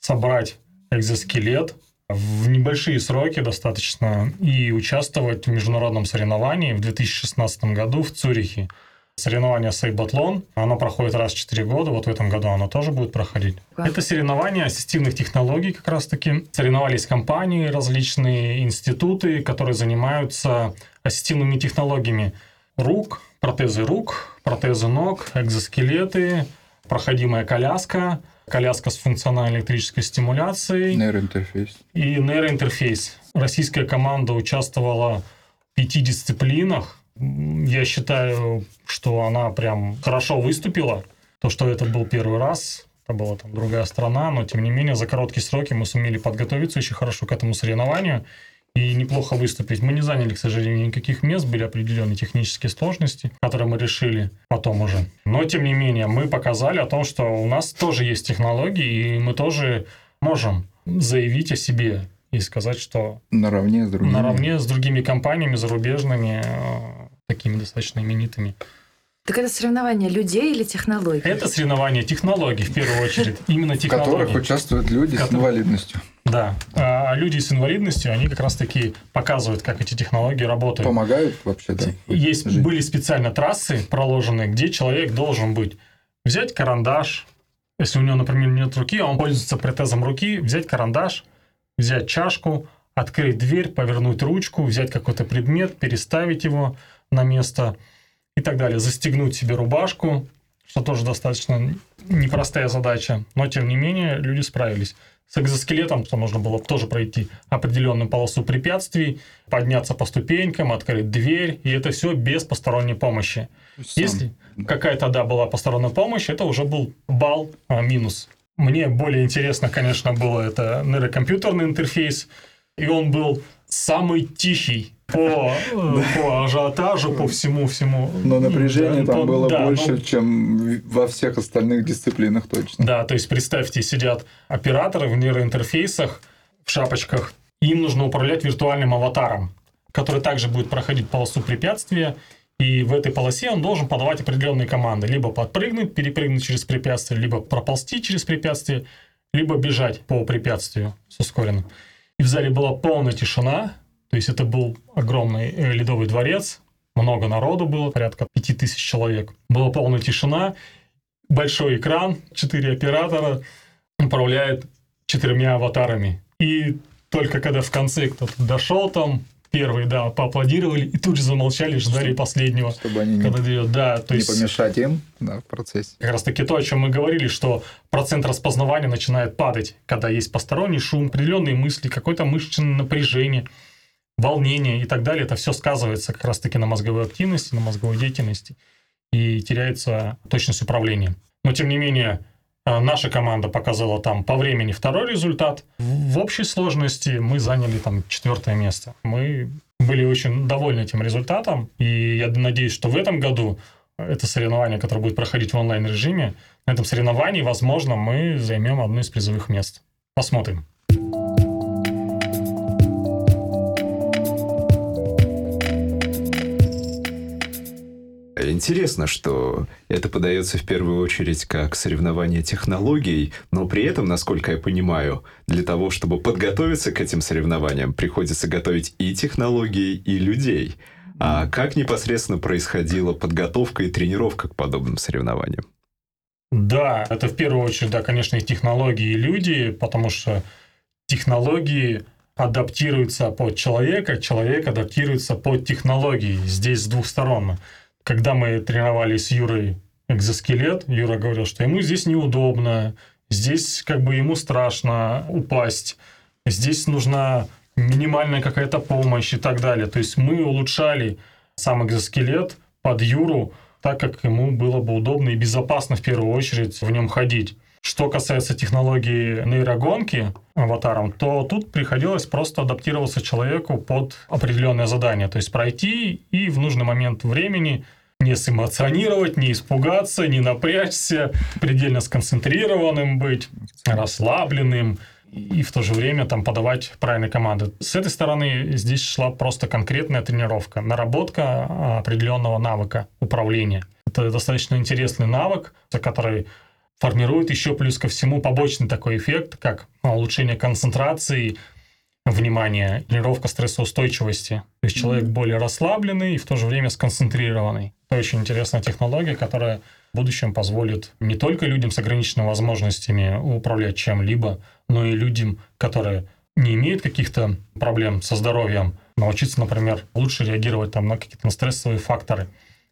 собрать экзоскелет в небольшие сроки достаточно и участвовать в международном соревновании в 2016 году в Цюрихе. Соревнование Сейбатлон, оно проходит раз в 4 года, вот в этом году оно тоже будет проходить. Как? Это соревнование ассистивных технологий как раз-таки. Соревновались компании, различные институты, которые занимаются ассистивными технологиями рук, протезы рук, протезы ног, экзоскелеты, проходимая коляска, коляска с функциональной электрической стимуляцией. Нейроинтерфейс. И нейроинтерфейс. Российская команда участвовала в пяти дисциплинах. Я считаю, что она прям хорошо выступила. То, что это был первый раз, это была там другая страна, но тем не менее за короткие сроки мы сумели подготовиться очень хорошо к этому соревнованию. И неплохо выступить. Мы не заняли, к сожалению, никаких мест, были определенные технические сложности, которые мы решили потом уже. Но, тем не менее, мы показали о том, что у нас тоже есть технологии, и мы тоже можем заявить о себе и сказать, что Наравне с другими. наравне с другими компаниями зарубежными, э, такими достаточно именитыми. Так это соревнование людей или технологий? Это соревнование технологий, в первую очередь. Именно в которых технологий. участвуют люди с инвалидностью. Да. А люди с инвалидностью, они как раз-таки показывают, как эти технологии работают. Помогают вообще, да? Есть, жить. были специально трассы проложены, где человек должен быть. Взять карандаш, если у него, например, нет руки, а он пользуется протезом руки, взять карандаш, взять чашку, открыть дверь, повернуть ручку, взять какой-то предмет, переставить его на место и так далее. Застегнуть себе рубашку, что тоже достаточно непростая задача, но тем не менее люди справились. С экзоскелетом что нужно было тоже пройти определенную полосу препятствий, подняться по ступенькам, открыть дверь, и это все без посторонней помощи. Сам. Если какая-то, да, была посторонняя помощь, это уже был балл а, минус. Мне более интересно, конечно, было это нейрокомпьютерный интерфейс, и он был самый тихий по, по ажиотажу, по всему-всему. Но напряжение Да, там было да, больше, ну, чем во всех остальных дисциплинах точно. Да, то есть представьте, сидят операторы в нейроинтерфейсах, в шапочках, им нужно управлять виртуальным аватаром, который также будет проходить полосу препятствия, и в этой полосе он должен подавать определенные команды. Либо подпрыгнуть, перепрыгнуть через препятствие, либо проползти через препятствие, либо бежать по препятствию с ускоренным. И в зале была полная тишина, то есть это был огромный э, ледовый дворец, много народу было, порядка 5000 человек. Была полная тишина, большой экран, четыре оператора управляют четырьмя аватарами. И только когда в конце кто-то дошел там, первые, да, поаплодировали и тут же замолчали, ждали последнего. Чтобы они не, Когда дойдет, да, то не есть помешать им да, в процессе. как раз таки то, о чем мы говорили, что процент распознавания начинает падать, когда есть посторонний шум, определенные мысли, какое-то мышечное напряжение, волнение и так далее. Это все сказывается как раз таки на мозговой активности, на мозговой деятельности и теряется точность управления. Но тем не менее, э, наша команда показала там по времени второй результат. В общей сложности мы заняли там четвертое место. Мы были очень довольны этим результатом, и я надеюсь, что в этом году это соревнование, которое будет проходить в онлайн-режиме, на этом соревновании, возможно, мы займем одно из призовых мест. Посмотрим. Интересно, что это подается в первую очередь как соревнование технологий, но при этом, насколько я понимаю, для того, чтобы подготовиться к этим соревнованиям, приходится готовить и технологии, и людей. А как непосредственно происходила подготовка и тренировка к подобным соревнованиям? Да, это в первую очередь, да, конечно, и технологии, и люди, потому что технологии адаптируются под человека, человек адаптируется под технологии. Здесь с двух сторон. Когда мы тренировали с Юрой экзоскелет, Юра говорил, что ему здесь неудобно, здесь как бы ему страшно упасть, здесь нужна минимальная какая-то помощь и так далее. То есть мы улучшали сам экзоскелет под Юру, так как ему было бы удобно и безопасно в первую очередь в нем ходить. Что касается технологии нейрогонки аватаром, то тут приходилось просто адаптироваться человеку под определенное задание. То есть пройти и в нужный момент времени не сэмоционировать, не испугаться, не напрячься, предельно сконцентрированным быть, расслабленным и в то же время там подавать правильные команды. С этой стороны здесь шла просто конкретная тренировка, наработка а, определенного навыка управления. Это достаточно интересный навык, который формирует еще плюс ко всему побочный такой эффект, как улучшение концентрации, внимания, тренировка стрессоустойчивости. То есть человек более расслабленный и в то же время сконцентрированный. Это очень интересная технология, которая в будущем позволит не только людям с ограниченными возможностями управлять чем-либо, но и людям, которые не имеют каких-то проблем со здоровьем, научиться, например, лучше реагировать там, на какие-то стрессовые факторы.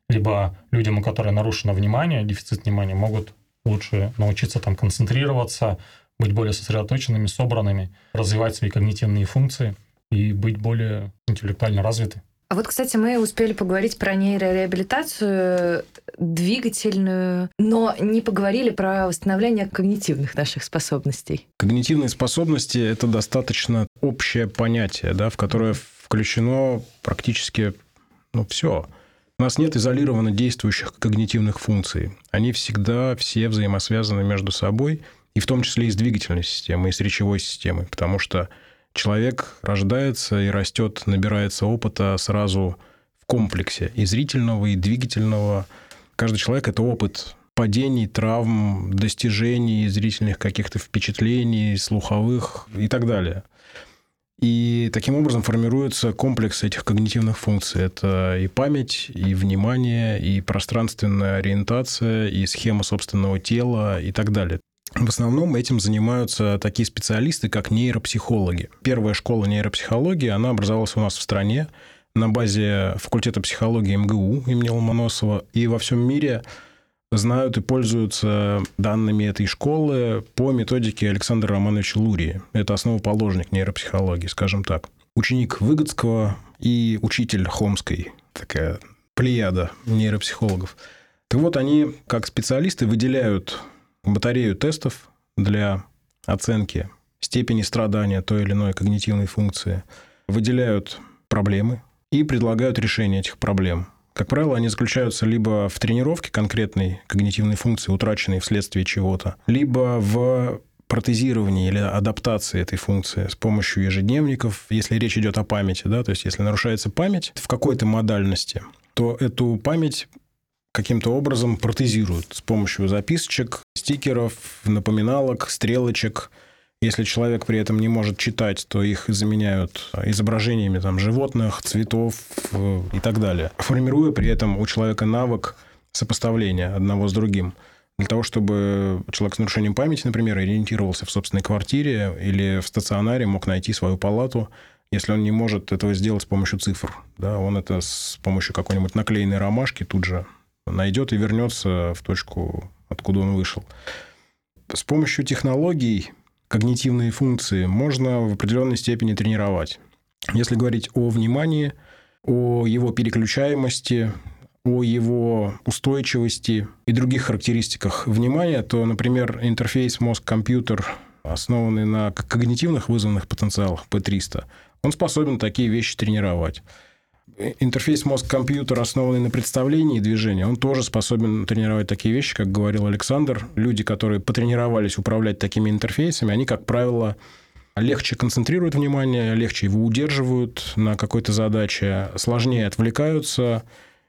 Либо людям, у которых нарушено внимание, дефицит внимания, могут лучше научиться там концентрироваться, быть более сосредоточенными, собранными, развивать свои когнитивные функции и быть более интеллектуально развиты. А вот, кстати, мы успели поговорить про нейрореабилитацию двигательную, но не поговорили про восстановление когнитивных наших способностей. Когнитивные способности – это достаточно общее понятие, да, в которое включено практически ну, все. У нас нет изолированно действующих когнитивных функций. Они всегда все взаимосвязаны между собой, и в том числе и с двигательной системой, и с речевой системой, потому что человек рождается и растет, набирается опыта сразу в комплексе и зрительного, и двигательного. Каждый человек – это опыт падений, травм, достижений, зрительных каких-то впечатлений, слуховых и так далее. И таким образом формируется комплекс этих когнитивных функций. Это и память, и внимание, и пространственная ориентация, и схема собственного тела и так далее. В основном этим занимаются такие специалисты, как нейропсихологи. Первая школа нейропсихологии, она образовалась у нас в стране на базе факультета психологии МГУ имени Ломоносова. И во всем мире знают и пользуются данными этой школы по методике Александра Романовича Лурии. Это основоположник нейропсихологии, скажем так. Ученик Выгодского и учитель Хомской. Такая плеяда нейропсихологов. Так вот, они, как специалисты, выделяют батарею тестов для оценки степени страдания той или иной когнитивной функции, выделяют проблемы и предлагают решение этих проблем. Как правило, они заключаются либо в тренировке конкретной когнитивной функции, утраченной вследствие чего-то, либо в протезировании или адаптации этой функции с помощью ежедневников, если речь идет о памяти, да, то есть если нарушается память в какой-то модальности, то эту память каким-то образом протезируют с помощью записочек, стикеров, напоминалок, стрелочек, если человек при этом не может читать, то их заменяют изображениями там, животных, цветов э, и так далее, формируя при этом у человека навык сопоставления одного с другим. Для того, чтобы человек с нарушением памяти, например, ориентировался в собственной квартире или в стационаре, мог найти свою палату, если он не может этого сделать с помощью цифр. Да, он это с помощью какой-нибудь наклеенной ромашки тут же найдет и вернется в точку, откуда он вышел. С помощью технологий когнитивные функции можно в определенной степени тренировать. Если говорить о внимании, о его переключаемости, о его устойчивости и других характеристиках внимания, то, например, интерфейс мозг-компьютер, основанный на когнитивных вызванных потенциалах P300, он способен такие вещи тренировать интерфейс мозг-компьютер, основанный на представлении движения, он тоже способен тренировать такие вещи, как говорил Александр. Люди, которые потренировались управлять такими интерфейсами, они, как правило, легче концентрируют внимание, легче его удерживают на какой-то задаче, сложнее отвлекаются,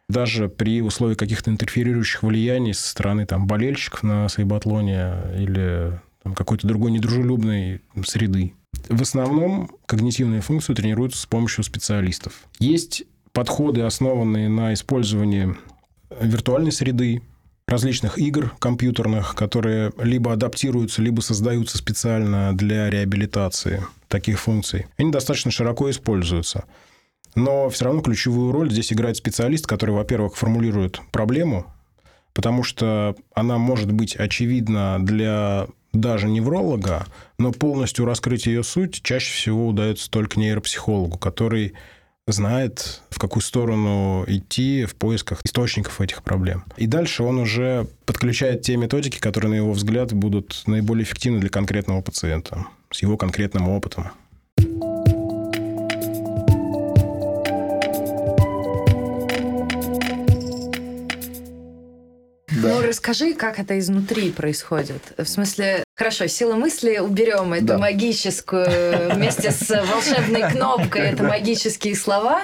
даже при условии каких-то интерферирующих влияний со стороны там, болельщиков на сайбатлоне или там, какой-то другой недружелюбной среды. В основном когнитивные функции тренируются с помощью специалистов. Есть подходы, основанные на использовании виртуальной среды, различных игр компьютерных, которые либо адаптируются, либо создаются специально для реабилитации таких функций. Они достаточно широко используются. Но все равно ключевую роль здесь играет специалист, который, во-первых, формулирует проблему, потому что она может быть очевидна для даже невролога, но полностью раскрыть ее суть чаще всего удается только нейропсихологу, который знает, в какую сторону идти в поисках источников этих проблем. И дальше он уже подключает те методики, которые, на его взгляд, будут наиболее эффективны для конкретного пациента с его конкретным опытом. Ну, расскажи, как это изнутри происходит. В смысле, хорошо, сила мысли уберем, это да. магическую, вместе с волшебной кнопкой, это магические слова,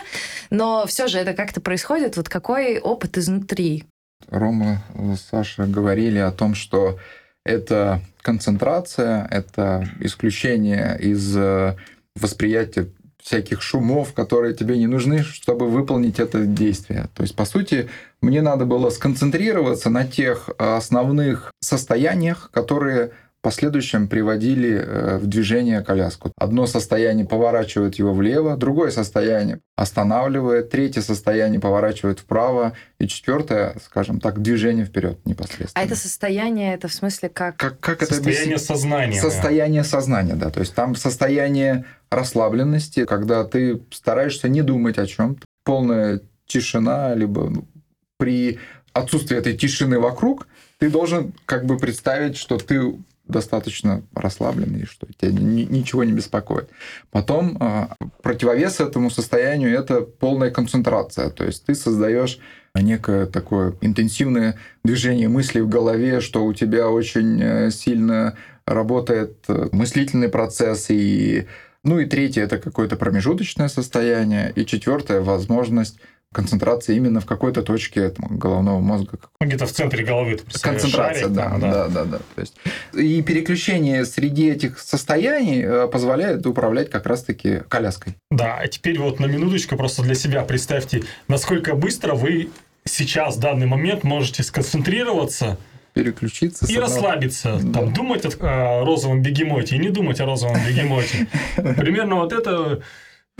но все же это как-то происходит. Вот какой опыт изнутри? Рома, Саша говорили о том, что это концентрация, это исключение из э, восприятия всяких шумов, которые тебе не нужны, чтобы выполнить это действие. То есть, по сути, мне надо было сконцентрироваться на тех основных состояниях, которые в последующем приводили э, в движение коляску. Одно состояние поворачивает его влево, другое состояние останавливает, третье состояние поворачивает вправо, и четвертое, скажем так, движение вперед непосредственно. А это состояние, это в смысле как? Как, как состояние это сознания. Состояние сознания, да. То есть там состояние расслабленности, когда ты стараешься не думать о чем, полная тишина, либо ну, при отсутствии этой тишины вокруг, ты должен как бы представить, что ты достаточно расслабленный, что тебя ни- ничего не беспокоит. Потом э, противовес этому состоянию это полная концентрация. То есть ты создаешь некое такое интенсивное движение мыслей в голове, что у тебя очень э, сильно работает э, мыслительный процесс и ну и третье это какое-то промежуточное состояние, и четвертое возможность концентрации именно в какой-то точке головного мозга. Ну, где-то в центре головы. Ты Концентрация, шарик да, там, да, да, да. То есть, и переключение среди этих состояний э, позволяет управлять как раз-таки коляской. Да, а теперь вот на минуточку просто для себя представьте, насколько быстро вы сейчас, в данный момент, можете сконцентрироваться Переключиться. и одного- расслабиться. Да. Там, думать о, о розовом бегемоте и не думать о розовом бегемоте. Примерно вот это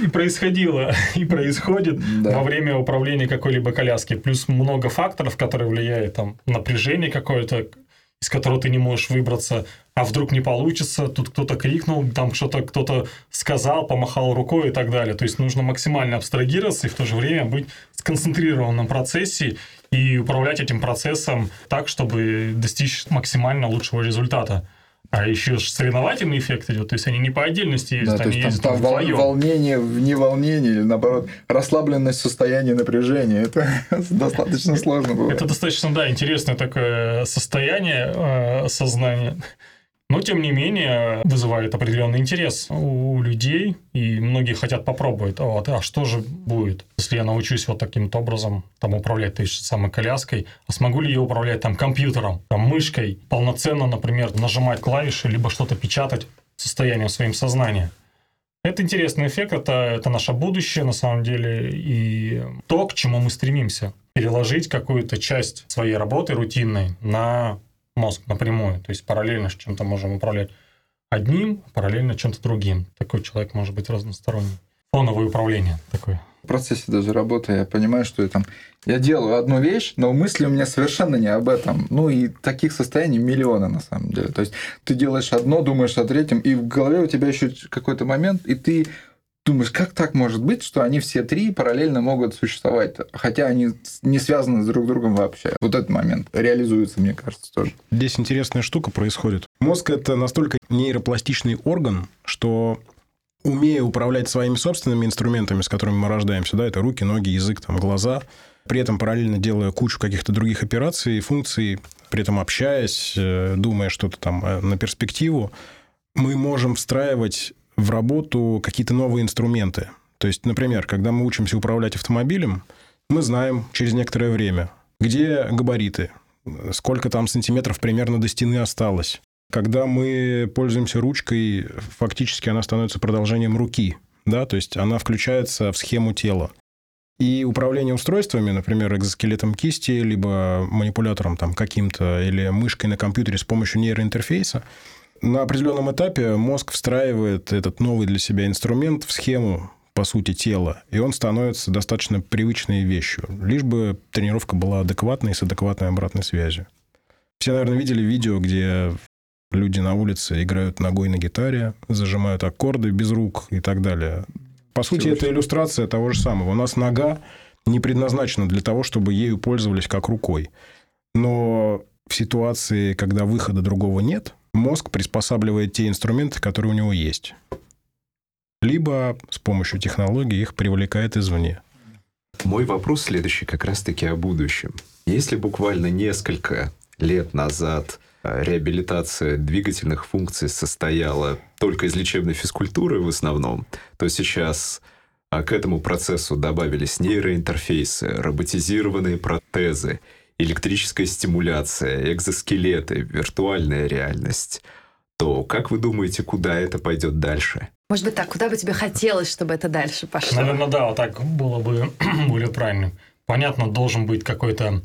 и происходило, и происходит Да. во время управления какой-либо коляски. Плюс много факторов, которые влияют. Там напряжение какое-то, из которого ты не можешь выбраться, а вдруг не получится, тут кто-то крикнул, там что-то кто-то сказал, помахал рукой и так далее. То есть нужно максимально абстрагироваться и в то же время быть сконцентрированным в процессе и управлять этим процессом так, чтобы достичь максимально лучшего результата. А еще соревновательный эффект идет, то есть они не по отдельности есть, Да, они есть там, есть там вол- вдвоем. волнение в неволнении, или наоборот, расслабленность состояния напряжения. Это достаточно сложно бывает. Это достаточно, да, интересное такое состояние э, сознания. Но, тем не менее, вызывает определенный интерес у людей, и многие хотят попробовать. Вот, а что же будет, если я научусь вот таким образом там, управлять той же самой коляской? А смогу ли я управлять там компьютером, там, мышкой, полноценно, например, нажимать клавиши, либо что-то печатать состоянием своим сознания? Это интересный эффект, это, это наше будущее на самом деле, и то, к чему мы стремимся. Переложить какую-то часть своей работы рутинной на мозг напрямую. То есть параллельно с чем-то можем управлять одним, параллельно чем-то другим. Такой человек может быть разносторонний. Фоновое управление такое. В процессе даже работы я понимаю, что я там я делаю одну вещь, но мысли у меня совершенно не об этом. Ну и таких состояний миллионы на самом деле. То есть ты делаешь одно, думаешь о третьем, и в голове у тебя еще какой-то момент, и ты думаешь, как так может быть, что они все три параллельно могут существовать, хотя они не связаны с друг другом вообще. Вот этот момент реализуется, мне кажется, тоже. Здесь интересная штука происходит. Мозг – это настолько нейропластичный орган, что умея управлять своими собственными инструментами, с которыми мы рождаемся, да, это руки, ноги, язык, там, глаза, при этом параллельно делая кучу каких-то других операций и функций, при этом общаясь, э, думая что-то там э, на перспективу, мы можем встраивать в работу какие-то новые инструменты. То есть, например, когда мы учимся управлять автомобилем, мы знаем через некоторое время, где габариты, сколько там сантиметров примерно до стены осталось. Когда мы пользуемся ручкой, фактически она становится продолжением руки, да, то есть она включается в схему тела. И управление устройствами, например, экзоскелетом кисти, либо манипулятором там каким-то, или мышкой на компьютере с помощью нейроинтерфейса, на определенном этапе мозг встраивает этот новый для себя инструмент в схему, по сути, тела, и он становится достаточно привычной вещью, лишь бы тренировка была адекватной с адекватной обратной связью. Все, наверное, видели видео, где люди на улице играют ногой на гитаре, зажимают аккорды без рук и так далее. По сути, Всего это иллюстрация того же самого. У нас нога не предназначена для того, чтобы ею пользовались как рукой. Но в ситуации, когда выхода другого нет, мозг приспосабливает те инструменты, которые у него есть. Либо с помощью технологий их привлекает извне. Мой вопрос следующий как раз-таки о будущем. Если буквально несколько лет назад э, реабилитация двигательных функций состояла только из лечебной физкультуры в основном, то сейчас а, к этому процессу добавились нейроинтерфейсы, роботизированные протезы, электрическая стимуляция, экзоскелеты, виртуальная реальность, то как вы думаете, куда это пойдет дальше? Может быть, так, куда бы тебе хотелось, чтобы это дальше пошло? Наверное, да, вот так было бы более правильно. Понятно, должен быть какой-то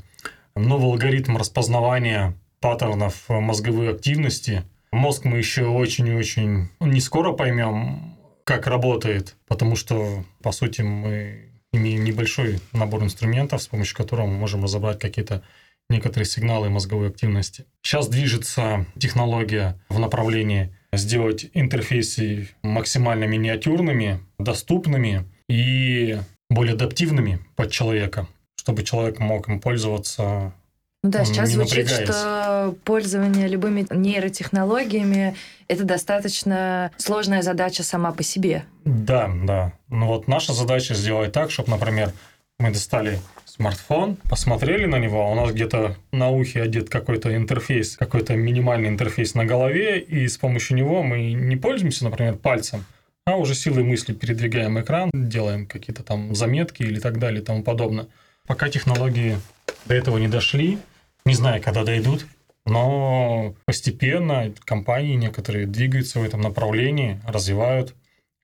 новый алгоритм распознавания паттернов мозговой активности. Мозг мы еще очень и очень не скоро поймем, как работает, потому что, по сути, мы небольшой набор инструментов, с помощью которого мы можем разобрать какие-то некоторые сигналы мозговой активности. Сейчас движется технология в направлении сделать интерфейсы максимально миниатюрными, доступными и более адаптивными под человека, чтобы человек мог им пользоваться Ну да, Он сейчас звучит, что пользование любыми нейротехнологиями это достаточно сложная задача сама по себе. Да, да. Ну вот наша задача сделать так, чтобы, например, мы достали смартфон, посмотрели на него, а у нас где-то на ухе одет какой-то интерфейс, какой-то минимальный интерфейс на голове, и с помощью него мы не пользуемся, например, пальцем, а уже силой мысли передвигаем экран, делаем какие-то там заметки или так далее и тому подобное. Пока технологии до этого не дошли, не знаю, когда дойдут, но постепенно компании некоторые двигаются в этом направлении, развивают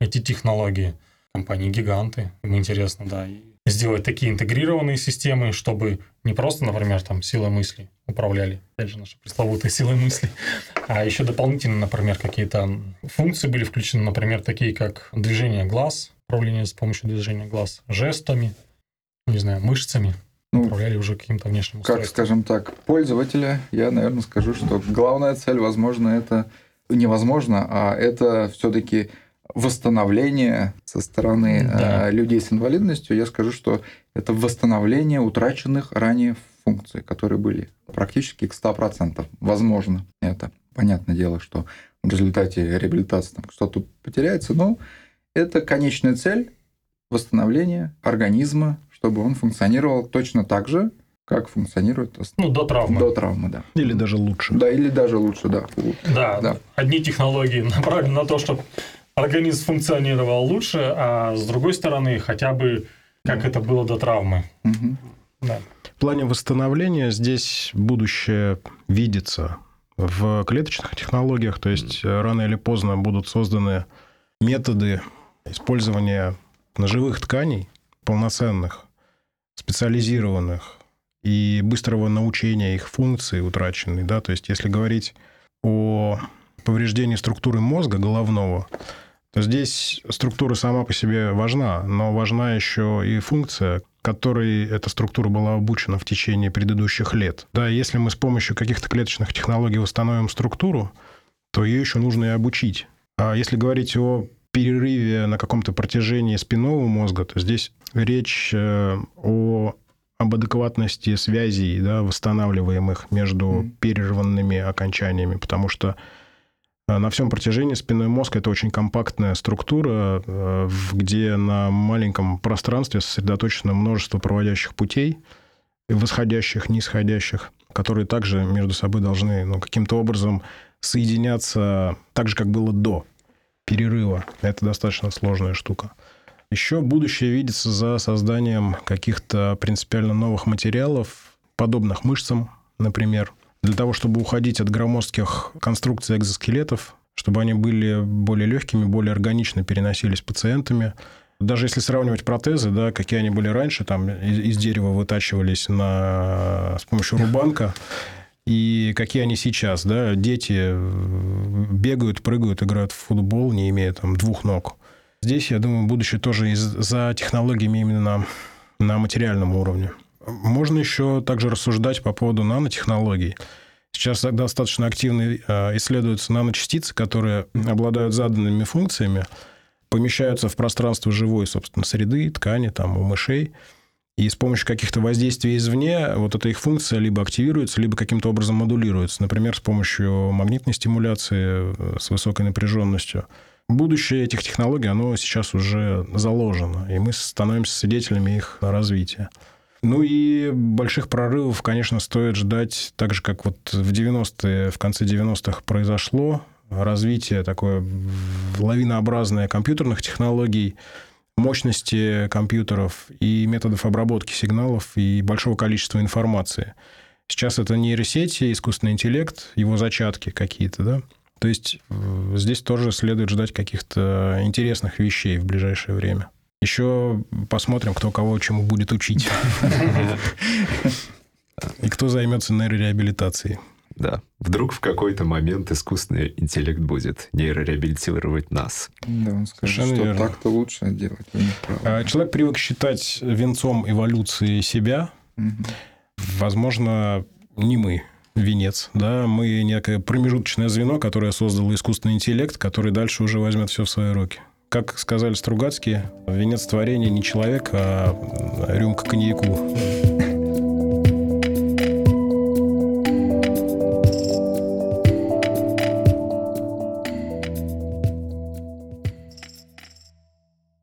эти технологии. Компании-гиганты, им интересно, да, сделать такие интегрированные системы, чтобы не просто, например, там силой мысли управляли, опять же, наша пресловутая силой мысли, а еще дополнительно, например, какие-то функции были включены, например, такие как движение глаз, управление с помощью движения глаз, жестами, не знаю, мышцами, Ну, управляли уже каким-то внешним как, устройством. скажем так, пользователя, я, наверное, скажу, что главная цель, возможно, это невозможно, а это все-таки восстановление со стороны Да. э, людей с инвалидностью. Я скажу, что это восстановление утраченных ранее функций, которые были практически к 100%. Возможно, это. Понятное дело, что в результате реабилитации там что-то потеряется, но это конечная цель восстановления организма, чтобы он функционировал точно так же, как функционирует Ну, до травмы. до травмы, да. Или даже лучше. Да, или даже лучше, да. Да, Да. одни технологии направлены на то, чтобы организм функционировал лучше, а с другой стороны, хотя бы как это было до травмы. Мгм. Да. В плане восстановления здесь будущее видится в клеточных технологиях, то есть э, рано или поздно будут созданы методы использования ножевых тканей, полноценных, специализированных и быстрого научения их функции утраченной. Да? То есть если говорить о повреждении структуры мозга головного, то здесь структура сама по себе важна, но важна еще и функция, которой эта структура была обучена в течение предыдущих лет. Да, если мы с помощью каких-то клеточных технологий восстановим структуру, то ее еще нужно и обучить. А если говорить о перерыве на каком-то протяжении спинного мозга, то здесь речь э, о об адекватности связей, да, восстанавливаемых между Мгм. перерванными окончаниями, потому что э, на всем протяжении спинной мозг это очень компактная структура, э, где на маленьком пространстве сосредоточено множество проводящих путей, восходящих, нисходящих, которые также между собой должны ну, каким-то образом соединяться так же, как было до перерыва. Это достаточно сложная штука. Еще будущее видится за созданием каких-то принципиально новых материалов, подобных мышцам, например, для того, чтобы уходить от громоздких конструкций экзоскелетов, чтобы они были более легкими, более органично переносились пациентами. Даже если сравнивать протезы, да, какие они были раньше, там из, из дерева вытачивались на, с помощью рубанка, и какие они сейчас, да, дети э, бегают, прыгают, играют в футбол, не имея там двух ног. Здесь, я думаю, будущее тоже из- за технологиями именно на, на материальном уровне. Можно еще также рассуждать по поводу нанотехнологий. Сейчас достаточно активно э, исследуются наночастицы, которые обладают заданными функциями, помещаются в пространство живой, собственно, среды, ткани, там, у мышей. И с помощью каких-то воздействий извне вот эта их функция либо активируется, либо каким-то образом модулируется. Например, с помощью магнитной стимуляции э, с высокой напряженностью. Будущее этих технологий, оно сейчас уже заложено, и мы становимся свидетелями их развития. Ну и больших прорывов, конечно, стоит ждать, так же, как вот в 90-е, в конце 90-х произошло, развитие такое лавинообразное компьютерных технологий, мощности компьютеров и методов обработки сигналов и большого количества информации. Сейчас это нейросети, искусственный интеллект, его зачатки какие-то, да. То есть э, здесь тоже следует ждать каких-то интересных вещей в ближайшее время. Еще посмотрим, кто кого чему будет учить. И кто займется нейрореабилитацией. Да. Вдруг в какой-то момент искусственный интеллект будет нейрореабилитировать нас. Да, он скажет, Совершенно что верно. так-то лучше делать. Правы. А Человек привык считать венцом эволюции себя. Мгм. Возможно, не мы венец, да, мы некое промежуточное звено, которое создало искусственный интеллект, который дальше уже возьмет все в свои руки. Как сказали Стругацкие, венец творения не человек, а рюмка коньяку.